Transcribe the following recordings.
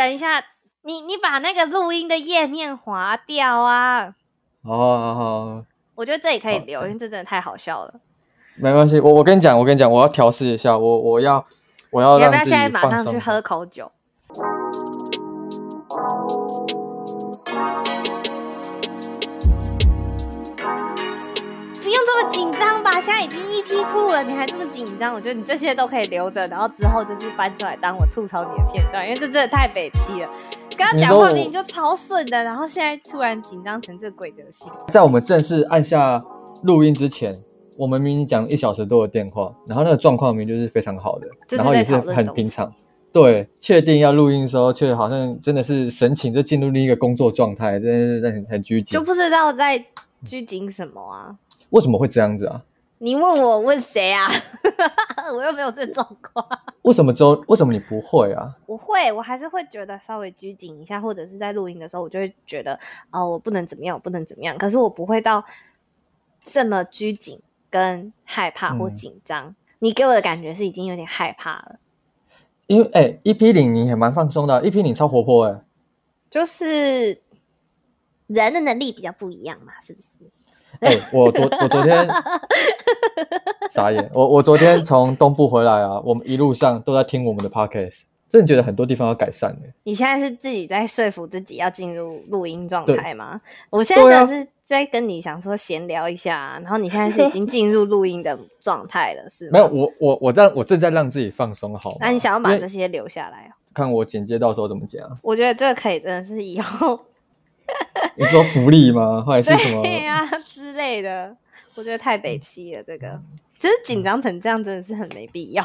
等一下，你你把那个录音的页面划掉啊！哦好好，我觉得这里可以留，因为这真的太好笑了。没关系，我我跟你讲，我跟你讲，我要调试一下，我我要我要让自己放松。要不要现在马上去喝口酒？现在已经 EP two 了，你还这么紧张？我觉得你这些都可以留着，然后之后就是搬出来当我吐槽你的片段，因为这真的太北七了。刚刚讲话明明就超顺的，然后现在突然紧张成这鬼德性。在我们正式按下录音之前，我们明明讲一小时多的电话，然后那个状况明明就是非常好的，然后也是很平常。对，确定要录音的时候，却好像真的是神情就进入另一个工作状态，真的是很很拘谨，就不知道在拘谨什么啊？为什么会这样子啊？你问我问谁啊？我又没有这状况。为什么周为什么你不会啊？我会，我还是会觉得稍微拘谨一下，或者是在录音的时候，我就会觉得哦，我不能怎么样，我不能怎么样。可是我不会到这么拘谨、跟害怕或紧张。嗯、你给我的感觉是已经有点害怕了。因为哎一批零你也蛮放松的啊，EP 零超活泼哎。就是人的能力比较不一样嘛，是不是？哎、欸，我昨我昨天 傻眼，我我昨天从东部回来啊，我们一路上都在听我们的 podcast，真的觉得很多地方要改善呢。你现在是自己在说服自己要进入录音状态吗？我现在是在跟你想说闲聊一下，啊，然后你现在是已经进入录音的状态了，是吗？没有，我我我在我正在让自己放松，好。那你想要把这些留下来？看我剪接到时候怎么剪啊？我觉得这个可以，真的是以后。你说福利吗？或者是什么？对呀、啊、之类的，我觉得太北七了。这个就是紧张成这样，真的是很没必要。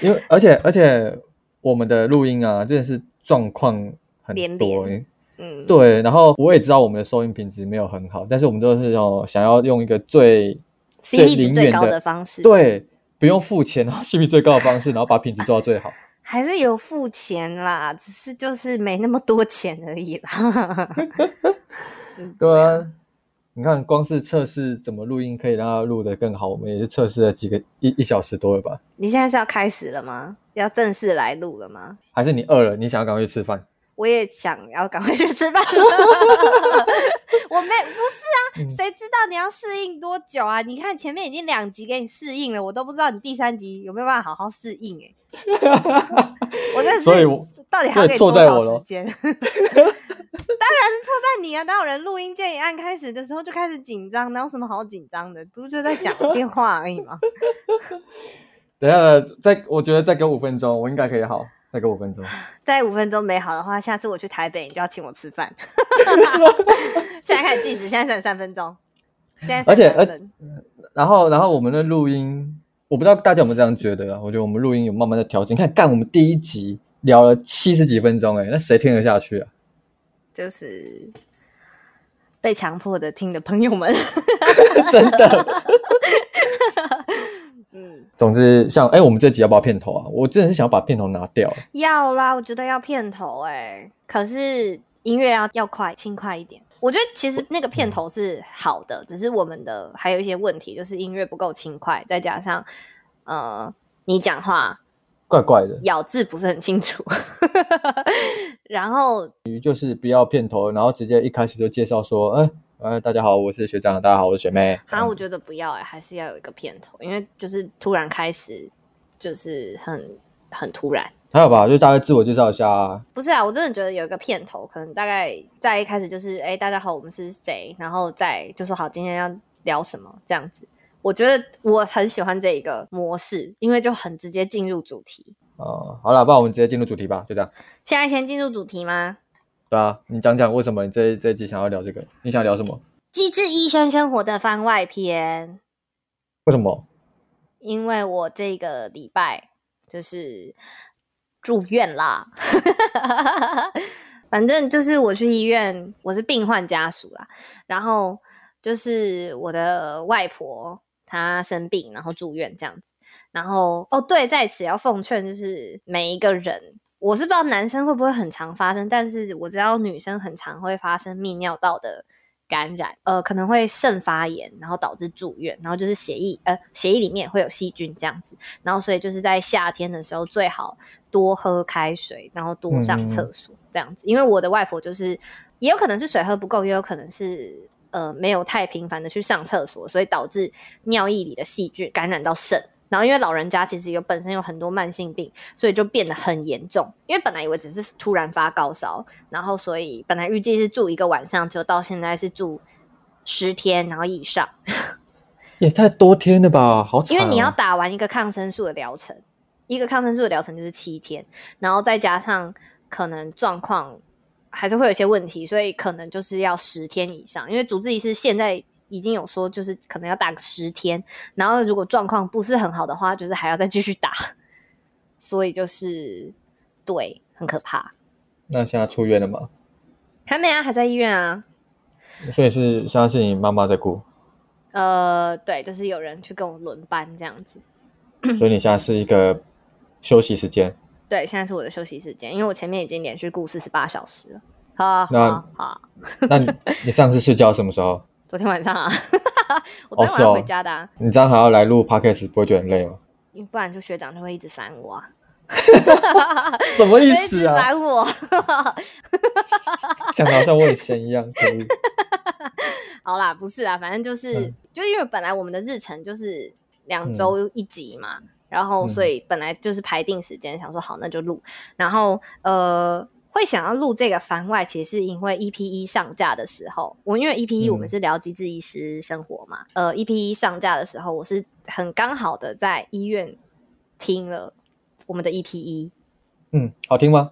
因为而且而且我们的录音啊，真的是状况很多。连连嗯，对。然后我也知道我们的收音品质没有很好，但是我们都是要想要用一个最 CP 值最高的方式，对，不用付钱，然后 CP 最高的方式，然后把品质做到最好。还是有付钱啦，只是就是没那么多钱而已啦。对啊，你看，光是测试怎么录音可以让它录得更好，我们也是测试了几个一一小时多了吧？你现在是要开始了吗？要正式来录了吗？还是你饿了？你想要赶快去吃饭？我也想要赶快去吃饭。我没不是啊，谁知道你要适应多久啊？你看前面已经两集给你适应了，我都不知道你第三集有没有办法好好适应哎、欸。我在所以到底还要给你多少时间？当然是错在你啊！当有人录音键一按开始的时候就开始紧张，哪有什么好紧张的？不是就在讲电话而已吗？等一下，再我觉得再给五分钟，我应该可以好。再给五分钟，再五分钟没好的话，下次我去台北，你就要请我吃饭。现在开始计时，现在剩三分钟。现在而且而然后然后我们的录音，我不知道大家有没有这样觉得啊？我觉得我们录音有慢慢的调整。你看，干我们第一集聊了七十几分钟，哎，那谁听得下去啊？就是被强迫的听的朋友们，真的。总之，像哎、欸，我们这集要不要片头啊？我真的是想要把片头拿掉。要啦，我觉得要片头哎、欸。可是音乐要要快，轻快一点。我觉得其实那个片头是好的，嗯、只是我们的还有一些问题，就是音乐不够轻快，再加上呃，你讲话怪怪的，咬字不是很清楚。然后就是不要片头，然后直接一开始就介绍说，哎、欸。呃，大家好，我是学长。大家好，我是学妹。好，我觉得不要哎、欸，还是要有一个片头，因为就是突然开始，就是很很突然。还有吧，就大概自我介绍一下啊。不是啊，我真的觉得有一个片头，可能大概在一开始就是，哎，大家好，我们是谁？然后再就说好，今天要聊什么这样子。我觉得我很喜欢这一个模式，因为就很直接进入主题。哦，好了，不然我们直接进入主题吧，就这样。现在先进入主题吗？对啊，你讲讲为什么你这这一集想要聊这个？你想聊什么？机智医生生活的番外篇。为什么？因为我这个礼拜就是住院啦。反正就是我去医院，我是病患家属啦。然后就是我的外婆她生病，然后住院这样子。然后哦，对，在此要奉劝，就是每一个人。我是不知道男生会不会很常发生，但是我知道女生很常会发生泌尿道的感染，呃，可能会肾发炎，然后导致住院，然后就是血液，呃，血液里面会有细菌这样子，然后所以就是在夏天的时候最好多喝开水，然后多上厕所。嗯这样子。因为我的外婆就是，也有可能是水喝不够，也有可能是呃没有太频繁的去上厕所，所以导致尿液里的细菌感染到肾。然后因为老人家其实有本身有很多慢性病，所以就变得很严重。因为本来以为只是突然发高烧，然后所以本来预计是住一个晚上，就到现在是住十天，然后以上。也太多天了吧，好。因为你要打完一个抗生素的疗程，一个抗生素的疗程就是七天，然后再加上可能状况还是会有些问题，所以可能就是要十天以上。因为主治医师现在已经有说，就是可能要打个十天，然后如果状况不是很好的话，就是还要再继续打。所以就是对，很可怕。那现在出院了吗？还没啊，还在医院啊。所以是现在是你妈妈在顾。呃，对，就是有人去跟我轮班这样子，所以你现在是一个休息时间。对，现在是我的休息时间，因为我前面已经连续顾四十八小时了。好，那好，好那你你上次睡觉什么时候？昨天晚上啊，我昨天晚上回家的、啊哦哦。你这样还要来录 podcast，不会觉得很累吗？不然就学长就会一直烦我啊。什么意思啊？烦我，讲的好像我以前一样，可以。好啦，不是啊，反正就是，嗯、就因为本来我们的日程就是两周一集嘛，嗯、然后所以本来就是排定时间，嗯、想说好那就录，然后呃会想要录这个番外，其实是因为 EP 一上架的时候，我因为 EP 一我们是聊机智医师生活嘛，嗯、呃 EP 一上架的时候，我是很刚好的在医院听了我们的 EP 一，嗯，好听吗？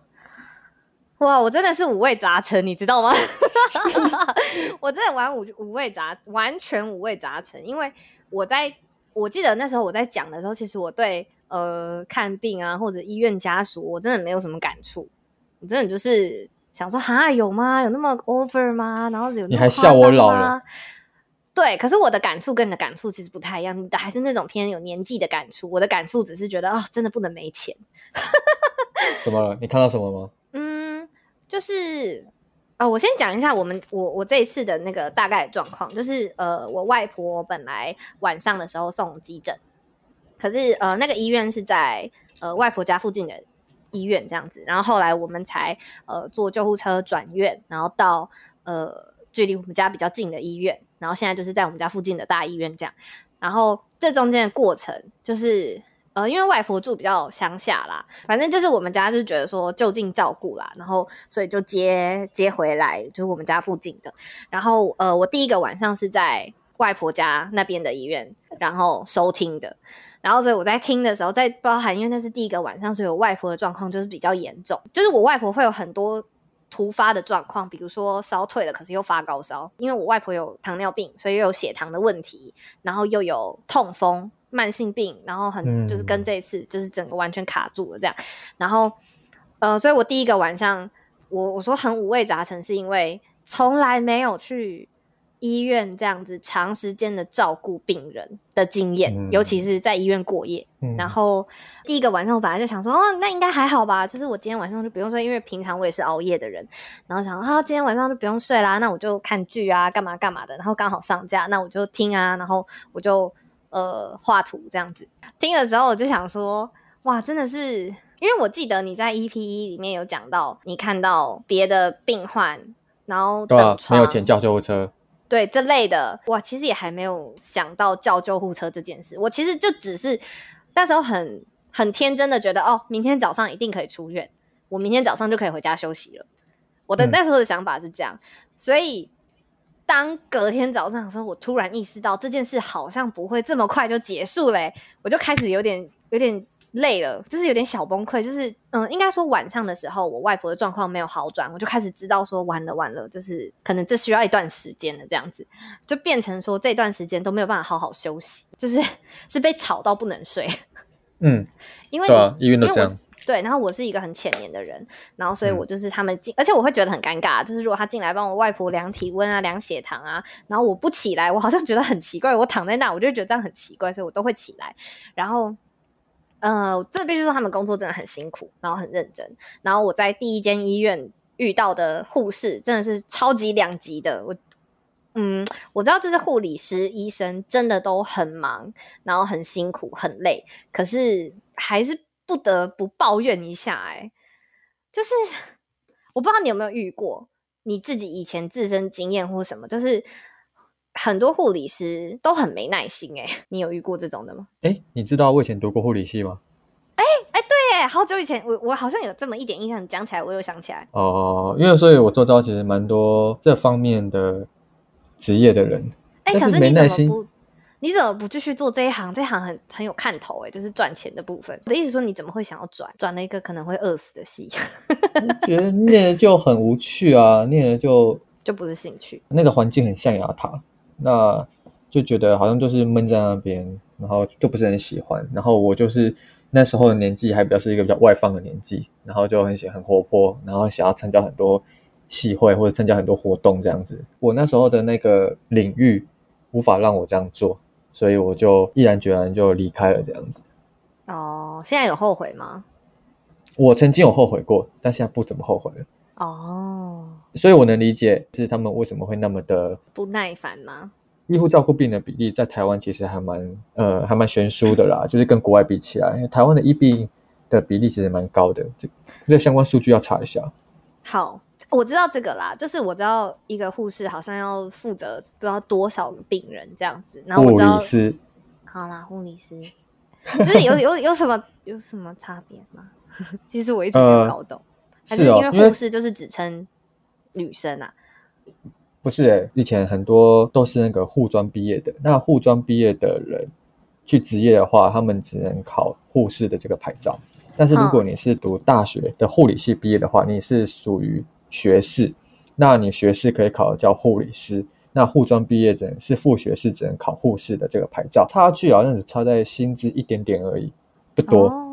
哇，我真的是五味杂陈，你知道吗？我真的玩五五味杂，完全五味杂陈。因为我在我记得那时候我在讲的时候，其实我对呃看病啊或者医院家属，我真的没有什么感触。我真的就是想说，哈，有吗？有那么 over 吗？然后有你还笑我老了？对，可是我的感触跟你的感触其实不太一样，你的还是那种偏有年纪的感触。我的感触只是觉得啊、哦，真的不能没钱。怎么了？你看到什么吗？嗯就是啊、呃，我先讲一下我们我我这一次的那个大概状况，就是呃，我外婆本来晚上的时候送急诊，可是呃，那个医院是在呃外婆家附近的医院这样子，然后后来我们才呃坐救护车转院，然后到呃距离我们家比较近的医院，然后现在就是在我们家附近的大医院这样，然后这中间的过程就是。呃，因为外婆住比较乡下啦，反正就是我们家就觉得说就近照顾啦，然后所以就接接回来，就是我们家附近的。然后呃，我第一个晚上是在外婆家那边的医院，然后收听的。然后所以我在听的时候，在包含因为那是第一个晚上，所以我外婆的状况就是比较严重，就是我外婆会有很多突发的状况，比如说烧退了，可是又发高烧。因为我外婆有糖尿病，所以又有血糖的问题，然后又有痛风。慢性病，然后很就是跟这一次就是整个完全卡住了这样，嗯、然后呃，所以我第一个晚上我我说很五味杂陈，是因为从来没有去医院这样子长时间的照顾病人的经验，嗯、尤其是在医院过夜。嗯、然后第一个晚上我本来就想说，哦，那应该还好吧，就是我今天晚上就不用睡，因为平常我也是熬夜的人。然后想啊，今天晚上就不用睡啦，那我就看剧啊，干嘛干嘛的。然后刚好上架，那我就听啊，然后我就。呃，画图这样子听的时候，我就想说，哇，真的是，因为我记得你在 EP 里面有讲到，你看到别的病患，然后等床，对啊，没有钱叫救护车，对这类的，我，其实也还没有想到叫救护车这件事。我其实就只是那时候很很天真的觉得，哦，明天早上一定可以出院，我明天早上就可以回家休息了。我的那时候的想法是这样，嗯、所以。当隔天早上的时候，我突然意识到这件事好像不会这么快就结束嘞，我就开始有点有点累了，就是有点小崩溃。就是嗯，应该说晚上的时候，我外婆的状况没有好转，我就开始知道说完了完了，就是可能这需要一段时间的这样子，就变成说这段时间都没有办法好好休息，就是是被吵到不能睡。嗯，因为医院都这样。对，然后我是一个很浅眠的人，然后所以我就是他们进，嗯、而且我会觉得很尴尬，就是如果他进来帮我外婆量体温啊、量血糖啊，然后我不起来，我好像觉得很奇怪，我躺在那，我就觉得这样很奇怪，所以我都会起来。然后，呃，这必须说他们工作真的很辛苦，然后很认真。然后我在第一间医院遇到的护士真的是超级两级的，我，嗯，我知道就是护理师、医生真的都很忙，然后很辛苦、很累，可是还是。不得不抱怨一下，欸，哎，就是我不知道你有没有遇过，你自己以前自身经验或什么，就是很多护理师都很没耐心哎，你有遇过这种的吗？哎，你知道我以前读过护理系吗？哎哎，对耶，好久以前，我我好像有这么一点印象，讲起来我又想起来。哦，因为所以我周遭其实蛮多这方面的职业的人，哎，可是没耐心。你怎么不继续做这一行？这一行很很有看头哎，就是赚钱的部分。我的意思说，你怎么会想要转转了一个可能会饿死的系？觉得念了就很无趣啊，念了就就不是兴趣。那个环境很象牙塔，那就觉得好像就是闷在那边，然后就不是很喜欢。然后我就是那时候的年纪还比较是一个比较外放的年纪，然后就很喜很活泼，然后想要参加很多系会或者参加很多活动这样子。我那时候的那个领域无法让我这样做。所以我就毅然决然就离开了这样子。哦，现在有后悔吗？我曾经有后悔过，但现在不怎么后悔了。哦，所以我能理解是他们为什么会那么的不耐烦吗？医护照顾病的比例在台湾其实还蛮呃还蛮悬殊的啦，就是跟国外比起来，台湾的医病的比例其实蛮高的，这这相关数据要查一下。好。我知道这个啦，就是我知道一个护士好像要负责不知道多少个病人这样子，然后我知道，护理师，好啦，护理师就是有有有什么有什么差别吗？其实我一直没有搞懂，呃、还是因为护士就是只称女生啊？不是诶、欸，以前很多都是那个护专毕业的，那护专毕业的人去职业的话，他们只能考护士的这个牌照，但是如果你是读大学的护理系毕业的话，你是属于。学士，那你学士可以考叫护理师，那护专毕业者是副学士，只能考护士的这个牌照，差距好像只差在薪资一点点而已，不多。哦，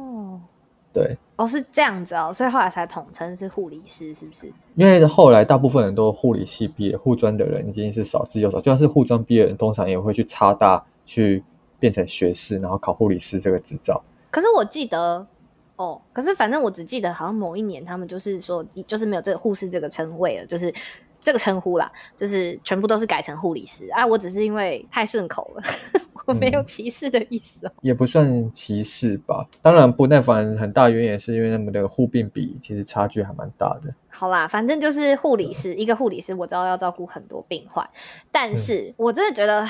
对，哦是这样子哦，所以后来才统称是护理师，是不是？因为后来大部分人都护理系毕业，护专的人已经是少之又少，就算是护专毕业的人，通常也会去插大去变成学士，然后考护理师这个执照。可是我记得。哦，可是反正我只记得好像某一年他们就是说，就是没有这个护士这个称谓了，就是这个称呼啦，就是全部都是改成护理师啊。我只是因为太顺口了，我没有歧视的意思哦，嗯，也不算歧视吧。当然不耐烦很大原因也是因为他们的护病比其实差距还蛮大的。好啦，反正就是护理师，一个护理师我知道要照顾很多病患，但是我真的觉得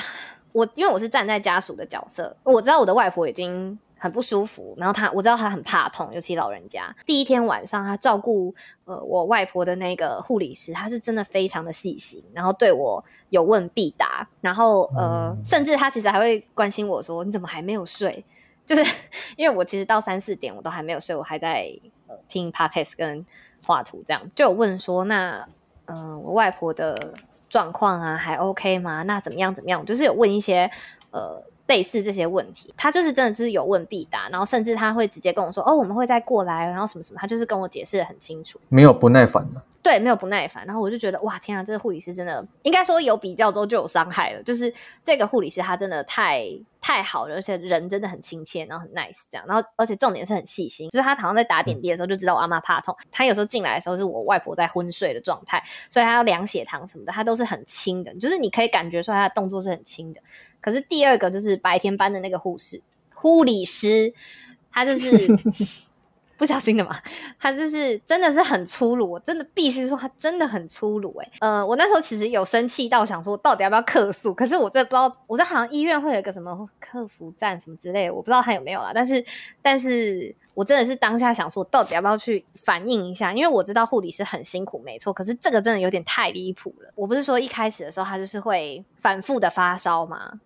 我因为我是站在家属的角色，我知道我的外婆已经。很不舒服，然后他我知道他很怕痛，尤其老人家。第一天晚上，他照顾呃我外婆的那个护理师，他是真的非常的细心，然后对我有问必答，然后呃，嗯、甚至他其实还会关心我说：“你怎么还没有睡？”就是 因为我其实到三四点我都还没有睡，我还在、呃、听 podcast 跟画图这样，就有问说：“那嗯、呃，我外婆的状况啊还 OK 吗？那怎么样怎么样？”就是有问一些呃。类似这些问题，他就是真的就是有问必答，然后甚至他会直接跟我说：“哦，我们会再过来，然后什么什么。”他就是跟我解释的很清楚，没有不耐烦的。对，没有不耐烦。然后我就觉得，哇，天啊，这个护理师真的应该说有比较之后就有伤害了。就是这个护理师他真的太太好了，而且人真的很亲切，然后很 nice 这样。然后而且重点是很细心，就是他好像在打点滴的时候就知道我阿妈怕痛。他有时候进来的时候是我外婆在昏睡的状态，所以他要量血糖什么的，他都是很轻的，就是你可以感觉出来他的动作是很轻的。可是第二个就是白天班的那个护士、护理师，他就是不小心的嘛，他就是真的是很粗鲁，我真的必须说他真的很粗鲁诶。呃，我那时候其实有生气到想说，到底要不要客诉？可是我真的不知道，我在好像医院会有一个什么客服站什么之类的，我不知道他有没有啦。但是，但是我真的是当下想说，到底要不要去反映一下？因为我知道护理师很辛苦，没错。可是这个真的有点太离谱了。我不是说一开始的时候他就是会反复的发烧吗？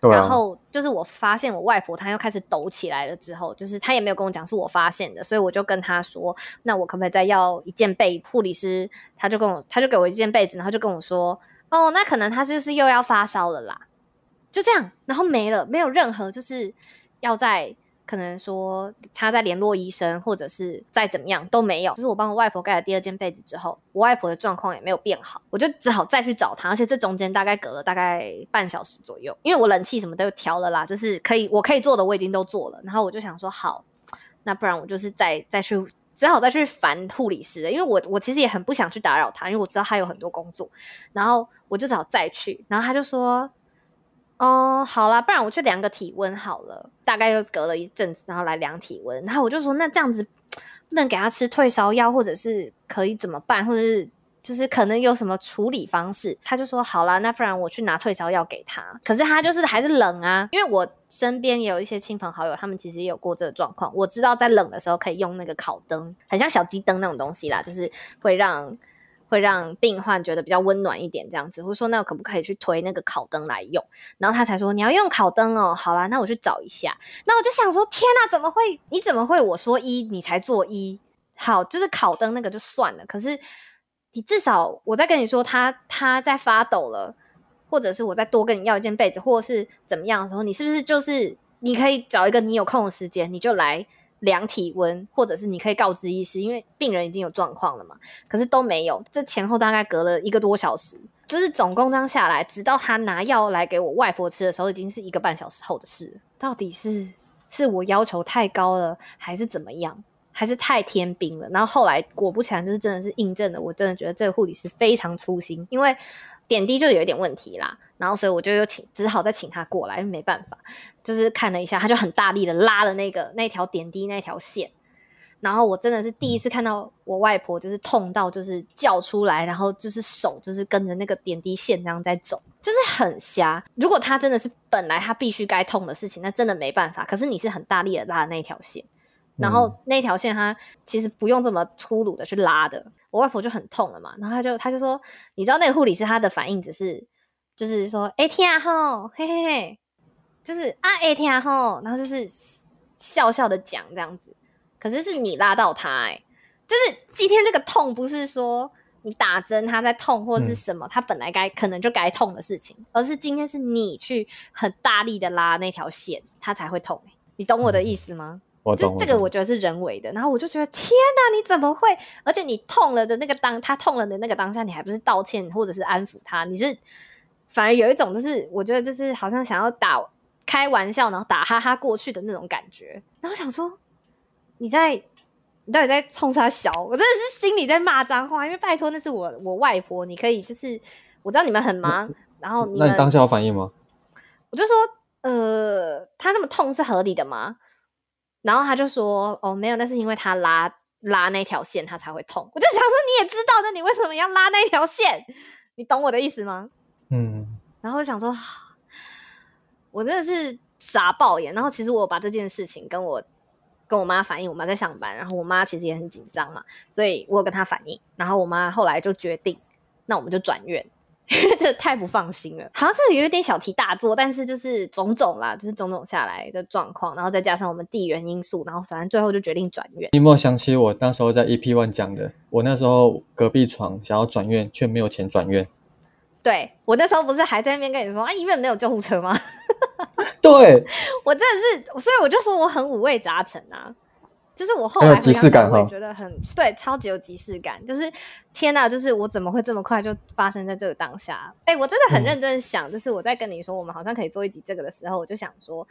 然后就是我发现我外婆她又开始抖起来了之后，就是她也没有跟我讲是我发现的，所以我就跟她说，那我可不可以再要一件被？护理师他就跟我，他就给我一件被子，然后就跟我说，哦，那可能他就是又要发烧了啦，就这样，然后没了，没有任何就是要在。可能说他在联络医生，或者是再怎么样都没有。就是我帮我外婆盖了第二件被子之后，我外婆的状况也没有变好，我就只好再去找他。而且这中间大概隔了大概半小时左右，因为我冷气什么都有调了啦，就是可以我可以做的我已经都做了。然后我就想说好，那不然我就是再再去，只好再去烦护理师了，因为我我其实也很不想去打扰他，因为我知道他有很多工作。然后我就只好再去，然后他就说。哦，好啦，不然我去量个体温好了。大概又隔了一阵子，然后来量体温，然后我就说，那这样子不能给他吃退烧药，或者是可以怎么办，或者是就是可能有什么处理方式？他就说好啦，那不然我去拿退烧药给他。可是他就是还是冷啊，因为我身边也有一些亲朋好友，他们其实也有过这个状况。我知道在冷的时候可以用那个烤灯，很像小鸡灯那种东西啦，就是会让。会让病患觉得比较温暖一点，这样子，或者说那可不可以去推那个烤灯来用？然后他才说你要用烤灯哦，好啦，那我去找一下。那我就想说，天哪，怎么会？你怎么会？我说一，你才做一。好，就是烤灯那个就算了，可是你至少我在跟你说他他在发抖了，或者是我再多跟你要一件被子，或者是怎么样的时候，你是不是就是你可以找一个你有空的时间，你就来。量体温，或者是你可以告知医师，因为病人已经有状况了嘛。可是都没有，这前后大概隔了一个多小时，就是总共这样下来，直到他拿药来给我外婆吃的时候，已经是一个半小时后的事。到底是是我要求太高了，还是怎么样？还是太天兵了？然后后来果不其然，就是真的是印证了，我真的觉得这个护理师非常粗心，因为点滴就有一点问题啦。然后所以我就又请，只好再请他过来，没办法。就是看了一下，他就很大力的拉了那个那条点滴那条线，然后我真的是第一次看到我外婆就是痛到就是叫出来，然后就是手就是跟着那个点滴线这样在走，就是很瞎。如果他真的是本来他必须该痛的事情，那真的没办法。可是你是很大力的拉的那条线，然后那条线他其实不用这么粗鲁的去拉的，我外婆就很痛了嘛。然后他就他就说，你知道那个护理师他的反应只是就是说，哎天啊吼，嘿嘿嘿。就是啊，哎天啊吼，然后就是笑笑的讲这样子，可是是你拉到他哎、欸，就是今天这个痛不是说你打针他在痛或者是什么，嗯、他本来该可能就该痛的事情，而是今天是你去很大力的拉那条线，他才会痛、欸。你懂我的意思吗？我懂。就这个我觉得是人为的，然后我就觉得天哪，你怎么会？而且你痛了的那个当他痛了的那个当下，你还不是道歉或者是安抚他，你是反而有一种就是我觉得就是好像想要打。开玩笑，然后打哈哈过去的那种感觉，然后想说你在，你到底在冲啥小？我真的是心里在骂脏话，因为拜托那是我我外婆，你可以就是我知道你们很忙，然后你那你当下有反应吗？我就说呃，他这么痛是合理的吗？然后他就说哦，没有，那是因为他拉拉那条线，他才会痛。我就想说你也知道，那你为什么要拉那条线？你懂我的意思吗？嗯，然后我想说。我真的是傻爆眼，然后其实我把这件事情跟我跟我妈反映，我妈在上班，然后我妈其实也很紧张嘛，所以我有跟她反映，然后我妈后来就决定，那我们就转院，因 为这太不放心了，好像是有一点小题大做，但是就是种种啦，就是种种下来的状况，然后再加上我们地缘因素，然后反正最后就决定转院。你有没有想起我那时候在 EP One 讲的，我那时候隔壁床想要转院，却没有钱转院。对，我那时候不是还在那边跟你说啊，医院没有救护车吗？对，我真的是，所以我就说我很五味杂陈啊。就是我后来回想起来，我也觉得很对，超级有即视感。就是天哪，就是我怎么会这么快就发生在这个当下？哎、欸，我真的很认真想，嗯、就是我在跟你说我们好像可以做一集这个的时候，我就想说，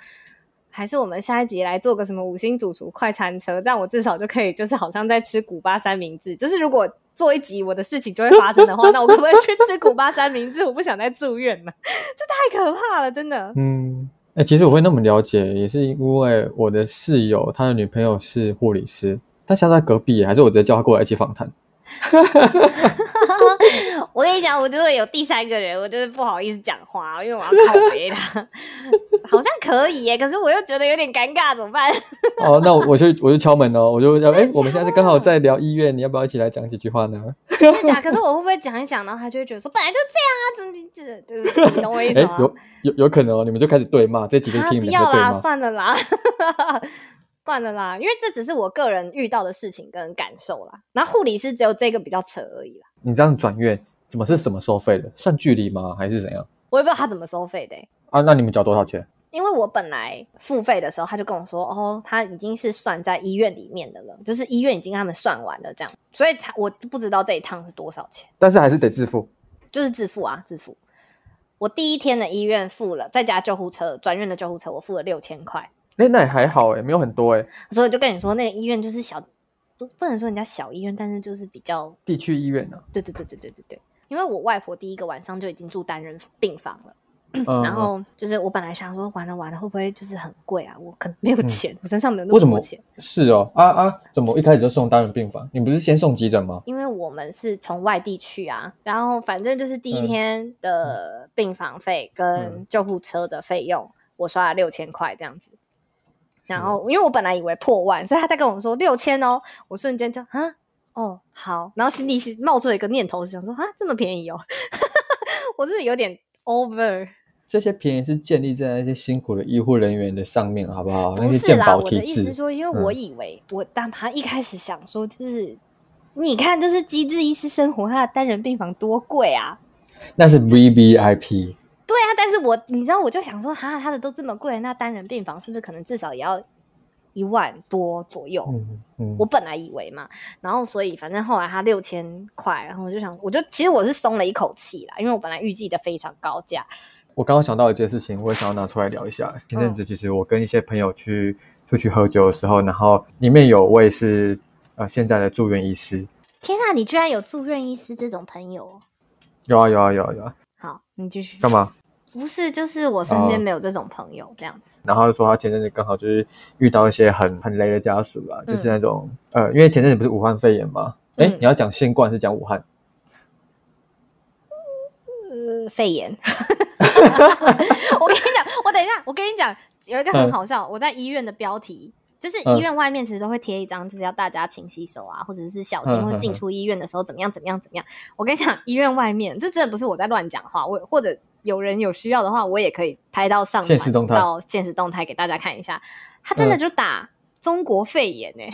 还是我们下一集来做个什么五星主厨快餐车，这样我至少就可以，就是好像在吃古巴三明治。就是如果做一集我的事情就会发生的话，那我可不可以去吃古巴三明治？我不想再住院了，这太可怕了，真的。嗯，哎、其实我会那么了解，也是因为我的室友他的女朋友是护理师，他现在隔壁，还是我直接叫他过来一起访谈。我跟你讲，我就是有第三个人，我就是不好意思讲话，因为我要靠北他。好像可以耶，可是我又觉得有点尴尬，怎么办？哦，那我我就我就敲门哦，我就哎、欸，我们现在刚好在聊医院，你要不要一起来讲几句话呢？真的假？可是我会不会讲一讲，然后他就会觉得说，本来就这样啊，怎么怎么就是你懂我意思吗？欸、有有有可能哦，你们就开始对骂，这几个听你们不要啦，算了啦，算了啦，因为这只是我个人遇到的事情跟感受啦。然后护理师只有这个比较扯而已啦。你这样转院，怎么是怎么收费的？算距离吗？还是怎样？我也不知道他怎么收费的、欸。啊，那你们交多少钱？因为我本来付费的时候，他就跟我说：“哦，他已经是算在医院里面的了，就是医院已经跟他们算完了这样，所以他我不知道这一趟是多少钱。但是还是得自付，就是自付啊，自付。我第一天的医院付了，再加救护车转院的救护车，我付了六千块。哎，那也还好哎，没有很多哎。所以就跟你说，那个医院就是小，不不能说人家小医院，但是就是比较地区医院呢、啊。对对对对对对对，因为我外婆第一个晚上就已经住单人病房了。然后就是我本来想说，完了完了，会不会就是很贵啊？我可能没有钱，嗯、我身上没有那么多钱。是哦，啊啊，怎么一开始就送单人病房？你不是先送急诊吗？因为我们是从外地去啊，然后反正就是第一天的病房费跟救护车的费用，嗯、我刷了六千块这样子。然后因为我本来以为破万，所以他在跟我说六千哦，我瞬间就啊哦好，然后心里是冒出了一个念头，是想说啊这么便宜哦，我是有点 over。这些便宜是建立在那些辛苦的医护人员的上面，好不好？不是啦，我的意思是说，因为我以为、嗯、我当他一开始想说，就是你看，就是机智医师生活，他的单人病房多贵啊！那是 VVIP。对啊，但是我你知道，我就想说，哈，他的都这么贵，那单人病房是不是可能至少也要一万多左右？嗯嗯。我本来以为嘛，然后所以反正后来他六千块，然后我就想，我就其实我是松了一口气啦，因为我本来预计的非常高价。我刚刚想到一件事情，我也想要拿出来聊一下。前阵子其实我跟一些朋友去出去喝酒的时候，然后里面有位是呃现在的住院医师。天啊，你居然有住院医师这种朋友？有啊有啊有啊有啊。好，你继续。干嘛？不是，就是我身边没有这种朋友这样子。然后就说他前阵子刚好就是遇到一些很很雷的家属啊，就是那种呃，因为前阵子不是武汉肺炎吗？哎，你要讲新冠是讲武汉？呃，肺炎。我跟你讲，我等一下，我跟你讲，有一个很好笑。嗯、我在医院的标题，就是医院外面其实都会贴一张，就是要大家勤洗手啊，或者是小心，或进出医院的时候怎么样怎么样怎么样。我跟你讲，医院外面这真的不是我在乱讲话，我或者有人有需要的话，我也可以拍到上传到现实动态给大家看一下。他真的就打。中国肺炎呢、欸，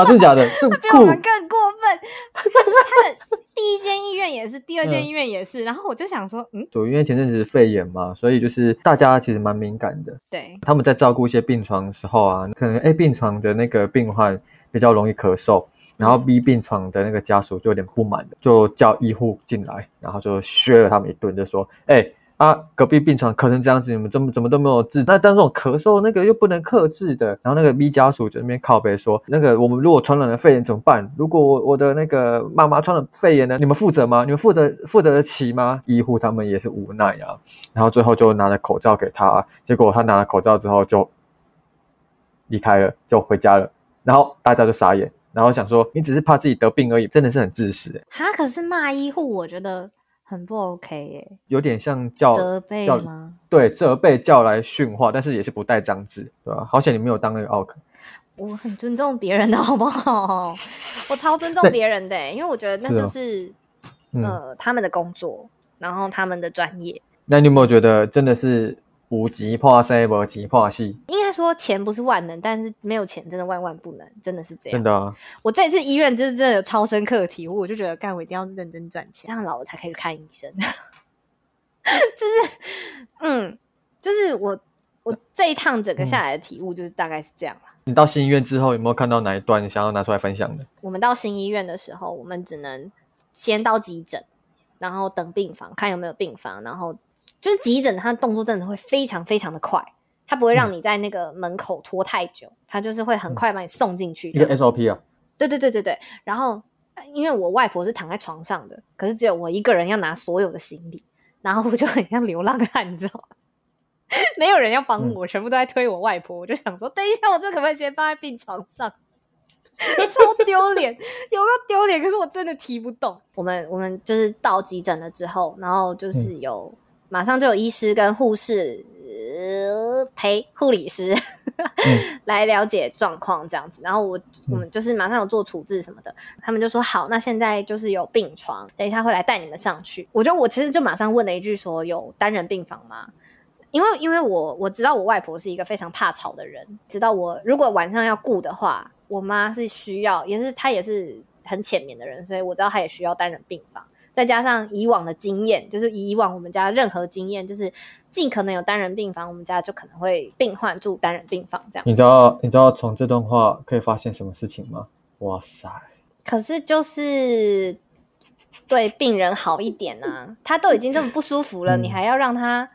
啊，真的假的？这 比我们更过分。他的第一间医院也是，第二间医院也是。嗯、然后我就想说，嗯，主因为前阵子是肺炎嘛，所以就是大家其实蛮敏感的。对，他们在照顾一些病床的时候啊，可能 A 病床的那个病患比较容易咳嗽，然后 B 病床的那个家属就有点不满的，就叫医护进来，然后就削了他们一顿，就说，哎、欸。啊，隔壁病床咳成这样子，你们怎么怎么都没有治？那但这种咳嗽那个又不能克制的。然后那个 B 家属就那边靠北说，那个我们如果传染了肺炎怎么办？如果我我的那个妈妈传染肺炎呢？你们负责吗？你们负责负责得起吗？医护他们也是无奈啊。然后最后就拿了口罩给他，结果他拿了口罩之后就离开了，就回家了。然后大家就傻眼，然后想说你只是怕自己得病而已，真的是很自私哎。他可是骂医护，我觉得。很不 OK 耶，有点像叫责备吗？对，责备叫来训话，但是也是不带脏字，对吧？好险你没有当那个奥克。我很尊重别人的好不好？我超尊重别人的，因为我觉得那就是，呃、嗯、他们的工作，然后他们的专业。那你有没有觉得真的是？无钱破生，无钱破死。应该说钱不是万能，但是没有钱真的万万不能，真的是这样。真的啊！我这次医院就是真的有超深刻的体悟，我就觉得干我一定要认真赚钱，这样老了才可以去看医生。就是，嗯，就是我我这一趟整个下来的体悟就是大概是这样。你到新医院之后有没有看到哪一段你想要拿出来分享的？我们到新医院的时候，我们只能先到急诊，然后等病房，看有没有病房，然后。就是急诊，他的动作真的会非常非常的快，他不会让你在那个门口拖太久，嗯、他就是会很快把你送进去。一个 SOP 啊？对对对对对。然后，因为我外婆是躺在床上的，可是只有我一个人要拿所有的行李，然后我就很像流浪汉，你知道吗？没有人要帮我，嗯、全部都在推我外婆。我就想说，等一下，我这可不可以先放在病床上？超丢脸，有个丢脸，可是我真的提不动。我们我们就是到急诊了之后，然后就是有。嗯马上就有医师跟护士陪护理师 来了解状况，这样子。然后我我们就是马上有做处置什么的，他们就说好，那现在就是有病床，等一下会来带你们上去。我就我其实就马上问了一句说，有单人病房吗？因为因为我我知道我外婆是一个非常怕吵的人，知道我如果晚上要顾的话，我妈是需要，也是她也是很浅眠的人，所以我知道她也需要单人病房。再加上以往的经验，就是以往我们家任何经验，就是尽可能有单人病房，我们家就可能会病患住单人病房这样。你知道你知道从这段话可以发现什么事情吗？哇塞！可是就是对病人好一点啊，他都已经这么不舒服了，嗯、你还要让他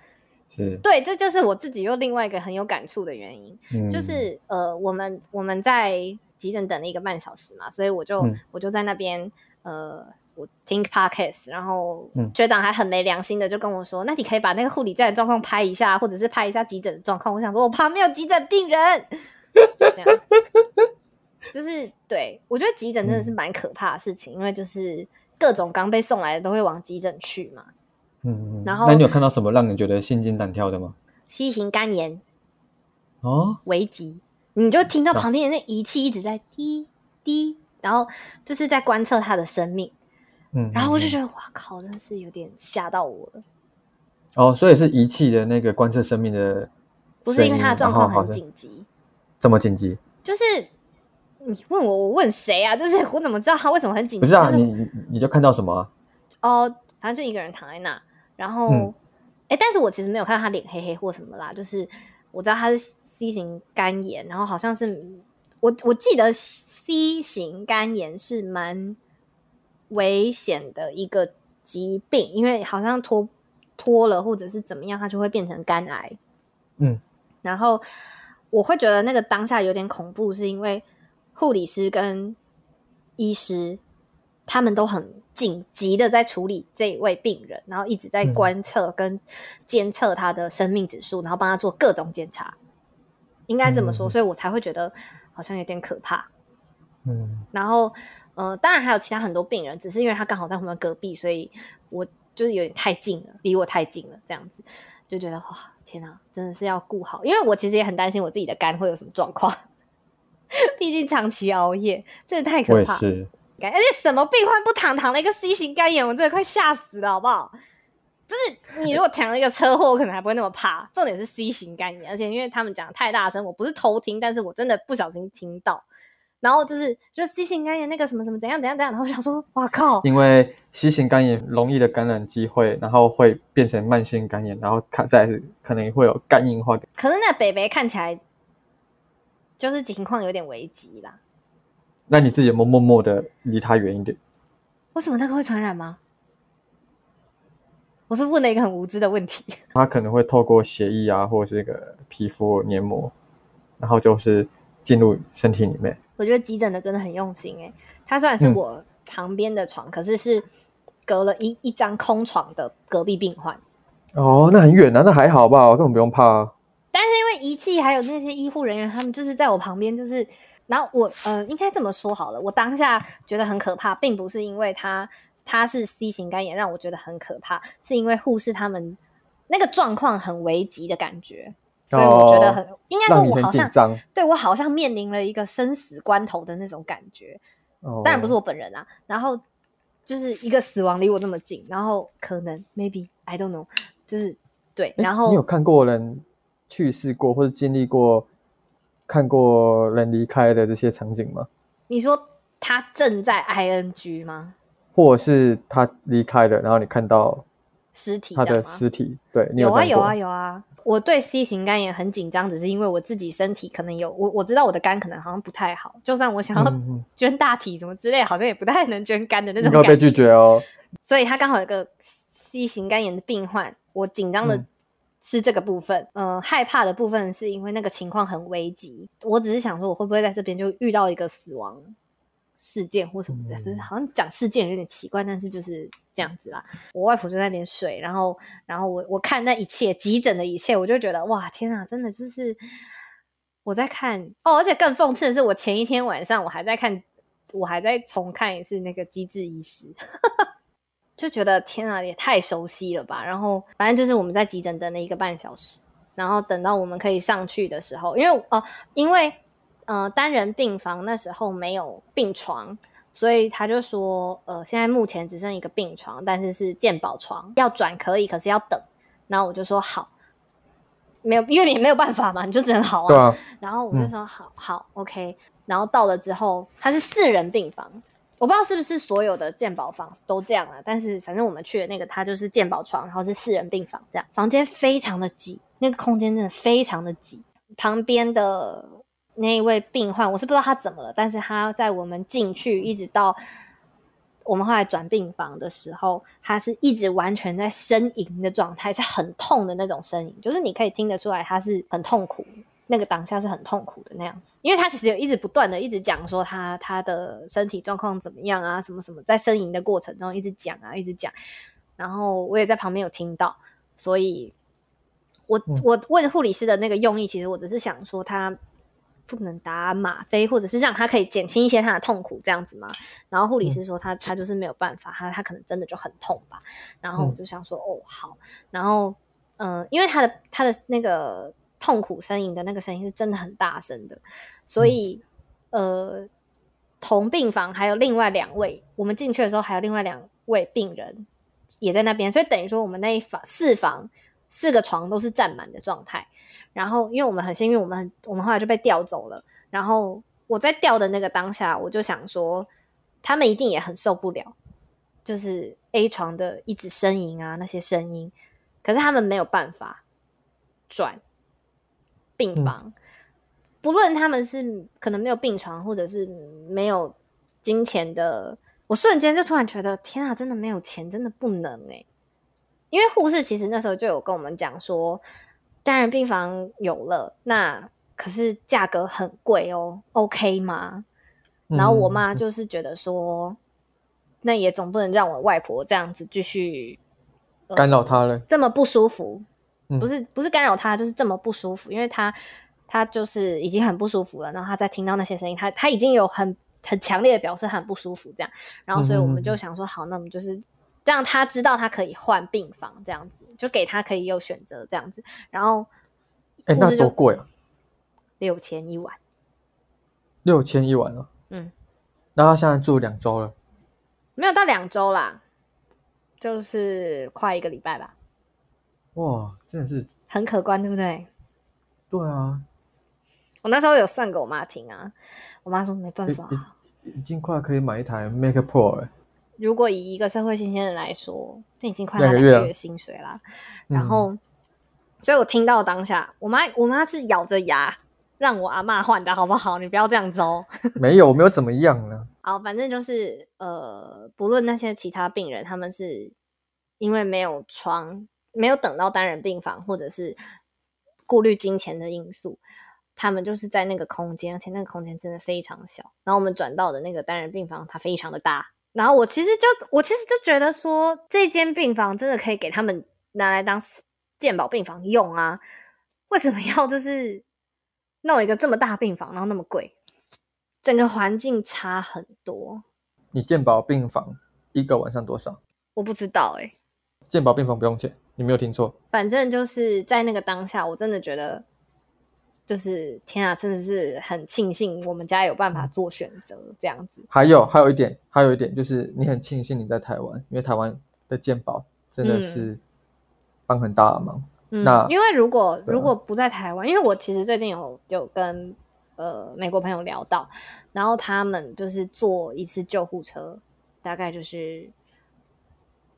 是？对，这就是我自己又另外一个很有感触的原因，嗯、就是呃，我们我们在急诊等了一个半小时嘛，所以我就、嗯、我就在那边呃。我听 podcast，然后学长还很没良心的就跟我说：“嗯、那你可以把那个护理站的状况拍一下，或者是拍一下急诊的状况。”我想说，我旁边有急诊病人，就这样。就是对，我觉得急诊真的是蛮可怕的事情，嗯、因为就是各种刚被送来的都会往急诊去嘛。嗯嗯，然后那你有看到什么让你觉得心惊胆跳的吗？C 型肝炎哦，危急，你就听到旁边的那仪器一直在滴滴，然后就是在观测他的生命。嗯，然后我就觉得，哇靠，真的是有点吓到我了。哦，所以是仪器的那个观测生命的，不是因为他的状况很紧急。这么紧急？就是你问我，我问谁啊？就是我怎么知道他为什么很紧急？不是啊，就是、你你就看到什么、啊？哦，反正就一个人躺在那，然后，哎、嗯，但是我其实没有看到他脸黑黑或什么啦，就是我知道他是 C 型肝炎，然后好像是我我记得 C 型肝炎是蛮。危险的一个疾病，因为好像脱脱了或者是怎么样，它就会变成肝癌。嗯，然后我会觉得那个当下有点恐怖，是因为护理师跟医师他们都很紧急的在处理这一位病人，然后一直在观测跟监测他的生命指数，然后帮他做各种检查，应该这么说，所以我才会觉得好像有点可怕。嗯，然后。呃，当然还有其他很多病人，只是因为他刚好在我们隔壁，所以我就是有点太近了，离我太近了，这样子就觉得哇，天哪，真的是要顾好，因为我其实也很担心我自己的肝会有什么状况，毕竟长期熬夜，真的太可怕了。是，而且什么病患不躺躺了一个 C 型肝炎，我真的快吓死了，好不好？就是你如果躺了一个车祸，我可能还不会那么怕。重点是 C 型肝炎，而且因为他们讲的太大声，我不是偷听，但是我真的不小心听到。然后就是就是 C 型肝炎那个什么什么怎样怎样怎样，然后我想说哇靠，因为 C 型肝炎容易的感染机会，然后会变成慢性肝炎，然后看再是可能会有肝硬化。可是那北北看起来就是情况有点危急啦。那你自己有默默的离他远一点？为什么那个会传染吗？我是问了一个很无知的问题。他可能会透过血液啊，或者是那个皮肤黏膜，然后就是进入身体里面。我觉得急诊的真的很用心诶、欸，他虽然是我旁边的床，嗯、可是是隔了一一张空床的隔壁病患。哦，那很远啊，那还好吧，根本不用怕、啊。但是因为仪器还有那些医护人员，他们就是在我旁边，就是然后我呃，应该这么说好了，我当下觉得很可怕，并不是因为他他是 C 型肝炎让我觉得很可怕，是因为护士他们那个状况很危急的感觉。所以我觉得很，哦、应该说，我好像对我好像面临了一个生死关头的那种感觉。哦、当然不是我本人啊，然后就是一个死亡离我那么近，然后可能 maybe I don't know，就是对。然后你有看过人去世过或者经历过看过人离开的这些场景吗？你说他正在 ing 吗？或者是他离开了，然后你看到尸体，他的尸体？对，你有，有啊，有啊，有啊。我对 C 型肝炎很紧张，只是因为我自己身体可能有我我知道我的肝可能好像不太好，就算我想要 捐大体什么之类，好像也不太能捐肝的那种感觉。被拒绝哦。所以他刚好有个 C 型肝炎的病患，我紧张的是这个部分，嗯、呃，害怕的部分是因为那个情况很危急。我只是想说，我会不会在这边就遇到一个死亡事件或什么的，不是、嗯、好像讲事件有点奇怪，但是就是。这样子啦，我外婆就在那边睡，然后，然后我我看那一切急诊的一切，我就觉得哇，天啊，真的就是我在看哦，而且更讽刺的是，我前一天晚上我还在看，我还在重看一次那个《机智医师》，就觉得天啊，也太熟悉了吧。然后反正就是我们在急诊等了一个半小时，然后等到我们可以上去的时候，因为哦，因为呃单人病房那时候没有病床。所以他就说，呃，现在目前只剩一个病床，但是是健保床，要转可以，可是要等。然后我就说好，没有，因为也没有办法嘛，你就只能好啊。啊。然后我就说好，好，OK。然后到了之后，它是四人病房，我不知道是不是所有的健保房都这样啊，但是反正我们去的那个，它就是健保床，然后是四人病房这样，房间非常的挤，那个空间真的非常的挤，旁边的。那一位病患，我是不知道他怎么了，但是他在我们进去一直到我们后来转病房的时候，他是一直完全在呻吟的状态，是很痛的那种呻吟，就是你可以听得出来他是很痛苦，那个当下是很痛苦的那样子，因为他其实有一直不断的一直讲说他他的身体状况怎么样啊，什么什么，在呻吟的过程中一直讲啊，一直讲，然后我也在旁边有听到，所以我我问护理师的那个用意，其实我只是想说他不能打吗啡，或者是让他可以减轻一些他的痛苦这样子吗。然后护理师说他他就是没有办法，他他可能真的就很痛吧。然后我就想说哦好，然后嗯、呃，因为他的他的那个。痛苦呻吟的那个声音是真的很大声的，所以、嗯、呃，同病房还有另外两位，我们进去的时候还有另外两位病人也在那边，所以等于说我们那一房四房四个床都是占满的状态。然后因为我们很幸运，我们我们后来就被调走了。然后我在调的那个当下，我就想说，他们一定也很受不了，就是 A 床的一直呻吟啊那些声音，可是他们没有办法转。病房，嗯、不论他们是可能没有病床，或者是没有金钱的，我瞬间就突然觉得，天啊，真的没有钱，真的不能诶、欸。因为护士其实那时候就有跟我们讲说，单人病房有了，那可是价格很贵哦，OK 吗？然后我妈就是觉得说，嗯、那也总不能让我外婆这样子继续、呃、干扰她了，这么不舒服。不是不是干扰她，就是这么不舒服，因为她她就是已经很不舒服了，然后她在听到那些声音，她她已经有很很强烈的表示很不舒服这样，然后所以我们就想说，好，那我们就是让他知道他可以换病房这样子，就给他可以有选择这样子，然后哎、欸，那多贵啊？六千一晚，六千一晚啊？嗯，那他现在住两周了？没有到两周啦，就是快一个礼拜吧。哇，真的是很可观，对不对？对啊，我那时候有算给我妈听啊，我妈说没办法，已经快可以买一台 Mac Pro 了。如果以一个社会新鲜人来说，那已经快两个月薪水啦。然后，嗯、所以我听到当下，我妈我妈是咬着牙让我阿妈换的，好不好？你不要这样子哦。没有，没有怎么样呢。好，反正就是呃，不论那些其他病人，他们是因为没有床。没有等到单人病房，或者是顾虑金钱的因素，他们就是在那个空间，而且那个空间真的非常小。然后我们转到的那个单人病房，它非常的大。然后我其实就我其实就觉得说，这间病房真的可以给他们拿来当健保病房用啊？为什么要就是弄一个这么大病房，然后那么贵？整个环境差很多。你健保病房一个晚上多少？我不知道哎、欸。健保病房不用钱。你没有听错，反正就是在那个当下，我真的觉得，就是天啊，真的是很庆幸我们家有办法做选择这样子。还有还有一点，还有一点就是你很庆幸你在台湾，因为台湾的健保真的是帮很大的忙。嗯、那因为如果如果不在台湾，因为我其实最近有有跟呃美国朋友聊到，然后他们就是坐一次救护车，大概就是。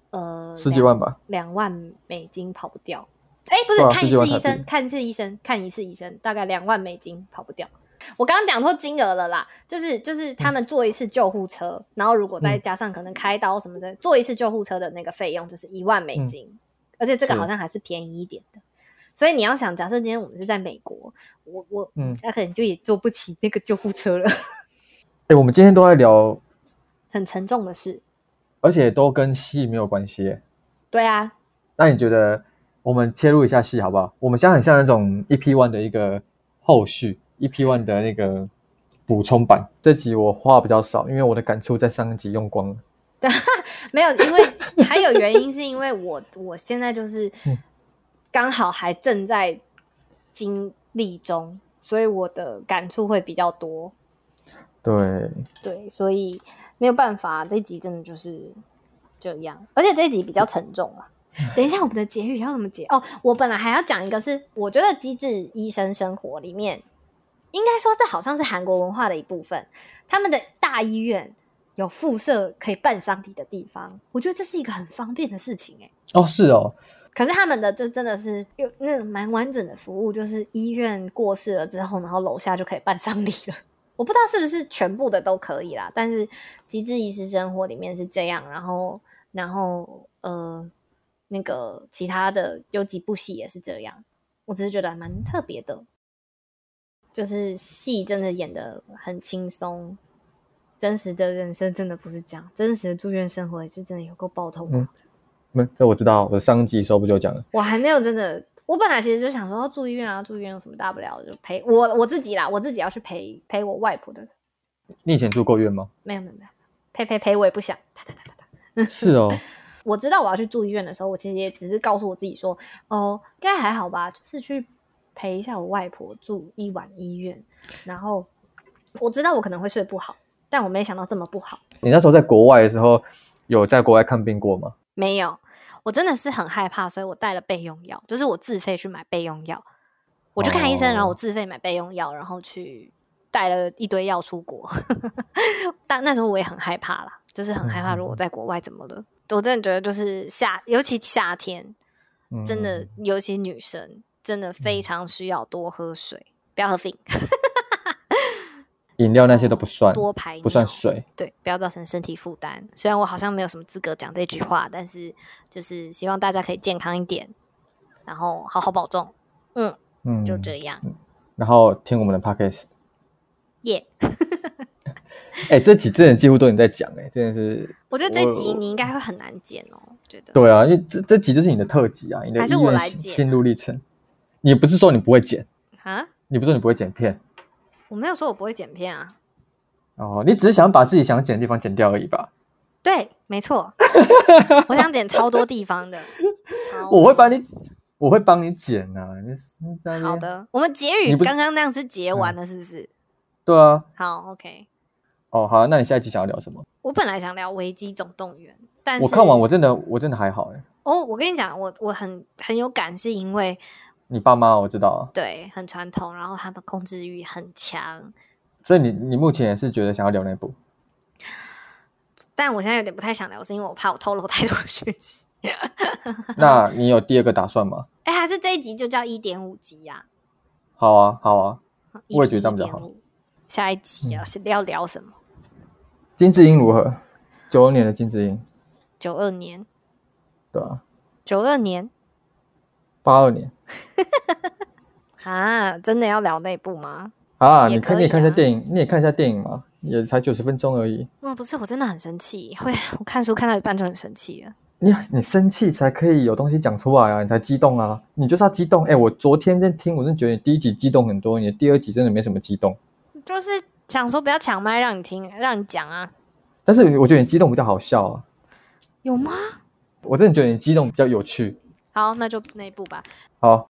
呃，十几万吧，两万美金跑不掉。哎，不是，看一次医生，看一次医生，看一次医生，大概两万美金跑不掉。我刚刚讲错金额了啦，就是就是他们坐一次救护车，嗯、然后如果再加上可能开刀什么的，坐、嗯、一次救护车的那个费用就是一万美金，嗯、而且这个好像还是便宜一点的。所以你要想，假设今天我们是在美国，我我嗯，那可能就也坐不起那个救护车了。哎，我们今天都在聊很沉重的事。而且都跟戏没有关系。对啊，那你觉得我们切入一下戏好不好？我们现在很像那种 EP One 的一个后续，EP One 的那个补充版。这集我话比较少，因为我的感触在上一集用光了。对，没有，因为还有原因，是因为我我现在就是刚好还正在经历中，所以我的感触会比较多。对对，所以。没有办法，这一集真的就是这样，而且这一集比较沉重啊。等一下，我们的结语要怎么结？哦，我本来还要讲一个是，是我觉得《机智医生生活》里面，应该说这好像是韩国文化的一部分。他们的大医院有附设可以办丧礼的地方，我觉得这是一个很方便的事情哎。哦，是哦。可是他们的这真的是有那种蛮完整的服务，就是医院过世了之后，然后楼下就可以办丧礼了。我不知道是不是全部的都可以啦，但是《机智医师生活》里面是这样，然后，然后，呃，那个其他的有几部戏也是这样，我只是觉得还蛮特别的。就是戏真的演的很轻松，真实的人生真的不是这样，真实的住院生活也是真的有够爆痛的。嗯，这我知道，我的上集时候不就讲了？我还没有真的，我本来其实就想说要住医院啊，住医院有什么大不了，就陪我我自己啦，我自己要去陪陪我外婆的。你以前住过院吗？没有没有没有，陪陪陪我也不想。是哦，我知道我要去住医院的时候，我其实也只是告诉我自己说，哦，应该还好吧，就是去陪一下我外婆住一晚医院。然后我知道我可能会睡不好，但我没想到这么不好。你那时候在国外的时候，有在国外看病过吗？没有，我真的是很害怕，所以我带了备用药，就是我自费去买备用药。我去看医生，然后我自费买备用药，然后去带了一堆药出国。但那时候我也很害怕啦。就是很害怕，如果在国外怎么了？嗯、我真的觉得，就是夏，尤其夏天，真的，嗯、尤其女生，真的非常需要多喝水，嗯、不要喝冰。饮料那些都不算，多排不算水，对，不要造成身体负担。虽然我好像没有什么资格讲这句话，但是就是希望大家可以健康一点，然后好好保重。嗯嗯，就这样。然后听我们的 podcast，耶。哎、欸，这几真的几乎都你在讲，哎，真的是。我觉得这集你应该会很难剪哦，觉得。对啊，因为这这集就是你的特辑啊，你的还是我来剪心路历程。你不是说你不会剪啊？你不是说你不会剪片？我没有说我不会剪片啊。哦，你只是想把自己想剪的地方剪掉而已吧？对，没错。我想剪超多地方的。超我会把你，我会帮你剪啊。好的，我们结语刚刚那样是结完了，是不是？对啊。好，OK。哦，好，那你下一集想要聊什么？我本来想聊《危机总动员》，但是我看完我真的我真的还好哎。哦，我跟你讲，我我很很有感，是因为你爸妈我知道啊，对，很传统，然后他们控制欲很强，所以你你目前也是觉得想要聊那部？但我现在有点不太想聊，是因为我怕我透露太多讯息。那你有第二个打算吗？哎，还是这一集就叫一点五集呀？好啊，好啊，我也觉得这样比较好。下一集啊，是要聊什么？金智英如何？九二年的金智英，九二年，对啊，九二年，八二年，啊，真的要聊那部吗？啊，啊你看，你也看一下电影，你也看一下电影嘛，也才九十分钟而已。哇，不是，我真的很生气，会 我看书看到一半就很生气了。你你生气才可以有东西讲出来啊，你才激动啊，你就是要激动。哎、欸，我昨天在听，我真的觉得你第一集激动很多，你的第二集真的没什么激动。就是想说不要抢麦，让你听，让你讲啊。但是我觉得你激动比较好笑啊。有吗？我真的觉得你激动比较有趣。好，那就那一步吧。好，